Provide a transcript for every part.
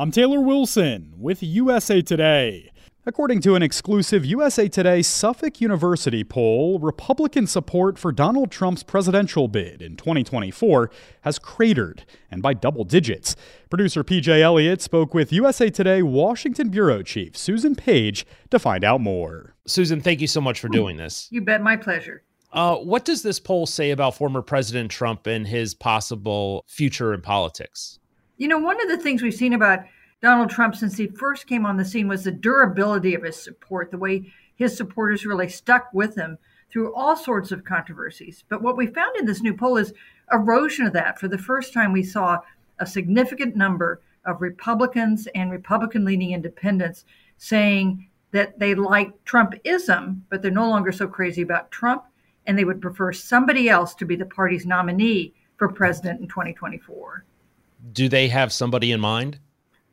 I'm Taylor Wilson with USA Today. According to an exclusive USA Today Suffolk University poll, Republican support for Donald Trump's presidential bid in 2024 has cratered, and by double digits. Producer PJ Elliott spoke with USA Today Washington Bureau Chief Susan Page to find out more. Susan, thank you so much for doing this. You bet, my pleasure. Uh, what does this poll say about former President Trump and his possible future in politics? You know, one of the things we've seen about Donald Trump since he first came on the scene was the durability of his support, the way his supporters really stuck with him through all sorts of controversies. But what we found in this new poll is erosion of that. For the first time, we saw a significant number of Republicans and Republican leaning independents saying that they like Trumpism, but they're no longer so crazy about Trump, and they would prefer somebody else to be the party's nominee for president in 2024 do they have somebody in mind?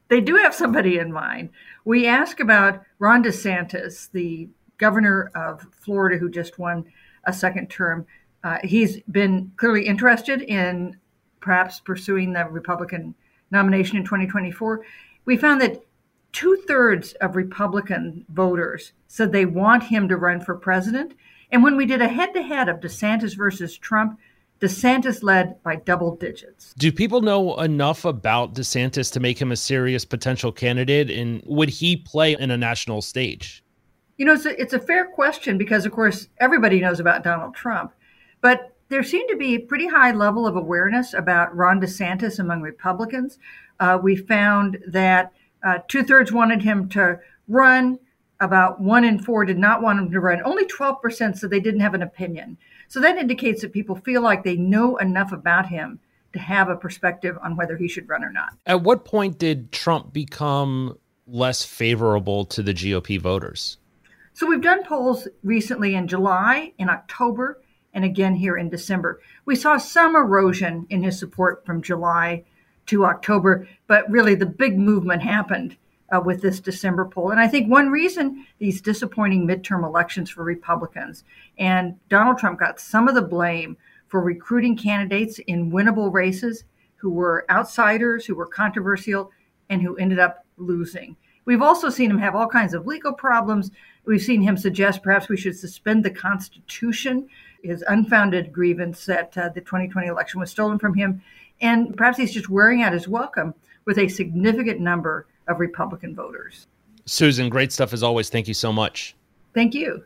They do have somebody in mind. We ask about Ron DeSantis, the governor of Florida who just won a second term. Uh, he's been clearly interested in perhaps pursuing the Republican nomination in 2024. We found that two thirds of Republican voters said they want him to run for president. And when we did a head to head of DeSantis versus Trump, DeSantis led by double digits. Do people know enough about DeSantis to make him a serious potential candidate? And would he play in a national stage? You know, it's a, it's a fair question because, of course, everybody knows about Donald Trump. But there seemed to be a pretty high level of awareness about Ron DeSantis among Republicans. Uh, we found that uh, two thirds wanted him to run, about one in four did not want him to run. Only 12% said they didn't have an opinion. So that indicates that people feel like they know enough about him to have a perspective on whether he should run or not. At what point did Trump become less favorable to the GOP voters? So we've done polls recently in July, in October, and again here in December. We saw some erosion in his support from July to October, but really the big movement happened uh, with this December poll. And I think one reason these disappointing midterm elections for Republicans and Donald Trump got some of the blame for recruiting candidates in winnable races who were outsiders, who were controversial, and who ended up losing. We've also seen him have all kinds of legal problems. We've seen him suggest perhaps we should suspend the Constitution, his unfounded grievance that uh, the 2020 election was stolen from him. And perhaps he's just wearing out his welcome with a significant number of Republican voters. Susan, great stuff as always. Thank you so much. Thank you.